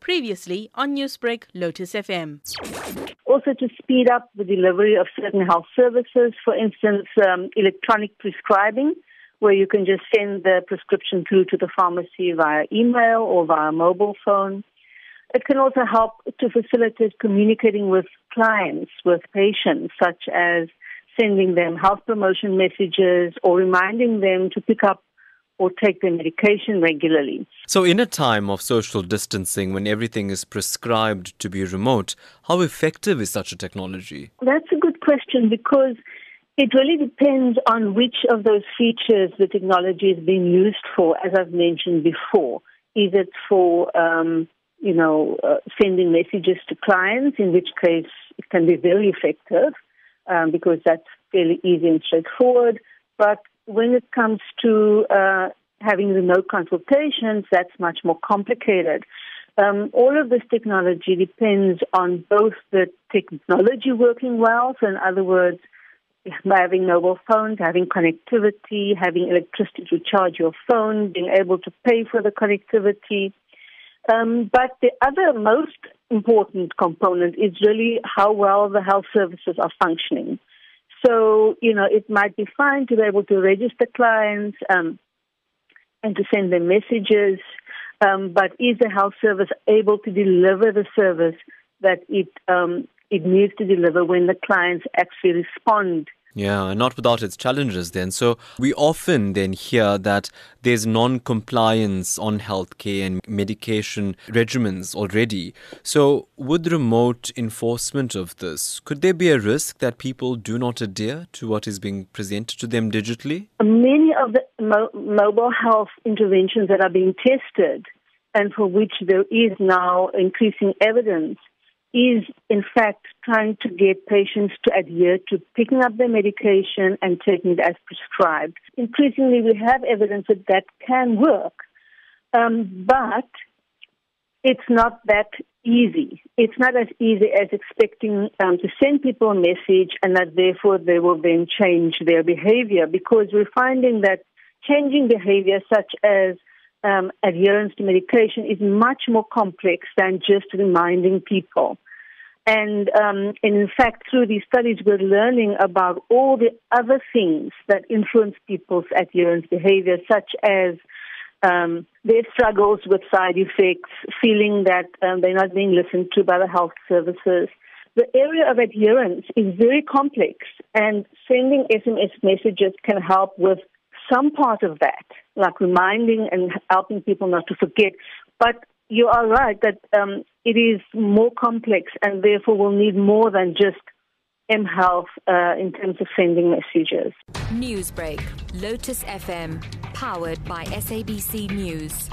Previously on Newsbreak, Lotus FM. Also, to speed up the delivery of certain health services, for instance, um, electronic prescribing, where you can just send the prescription through to the pharmacy via email or via mobile phone. It can also help to facilitate communicating with clients, with patients, such as sending them health promotion messages or reminding them to pick up or take their medication regularly. So, in a time of social distancing when everything is prescribed to be remote, how effective is such a technology? That's a good question because it really depends on which of those features the technology is being used for, as I've mentioned before. Is it for, um, you know, uh, sending messages to clients, in which case it can be very effective um, because that's fairly easy and straightforward. But when it comes to uh, having remote consultations, that's much more complicated. Um, all of this technology depends on both the technology working well, so in other words, having mobile phones, having connectivity, having electricity to charge your phone, being able to pay for the connectivity. Um, but the other most important component is really how well the health services are functioning. So, you know, it might be fine to be able to register clients um, and to send them messages, um, but is the health service able to deliver the service that it um, it needs to deliver when the clients actually respond yeah, not without its challenges then. So we often then hear that there's non-compliance on healthcare and medication regimens already. So with remote enforcement of this, could there be a risk that people do not adhere to what is being presented to them digitally? Many of the mo- mobile health interventions that are being tested and for which there is now increasing evidence is in fact trying to get patients to adhere to picking up their medication and taking it as prescribed. Increasingly, we have evidence that that can work, um, but it's not that easy. It's not as easy as expecting um, to send people a message and that therefore they will then change their behavior because we're finding that changing behavior such as um, adherence to medication is much more complex than just reminding people. And, um, and in fact, through these studies, we're learning about all the other things that influence people's adherence behavior, such as um, their struggles with side effects, feeling that um, they're not being listened to by the health services. The area of adherence is very complex, and sending SMS messages can help with some part of that, like reminding and helping people not to forget. But you are right that um, it is more complex and therefore will need more than just mHealth uh, in terms of sending messages. Newsbreak, Lotus FM, powered by SABC News.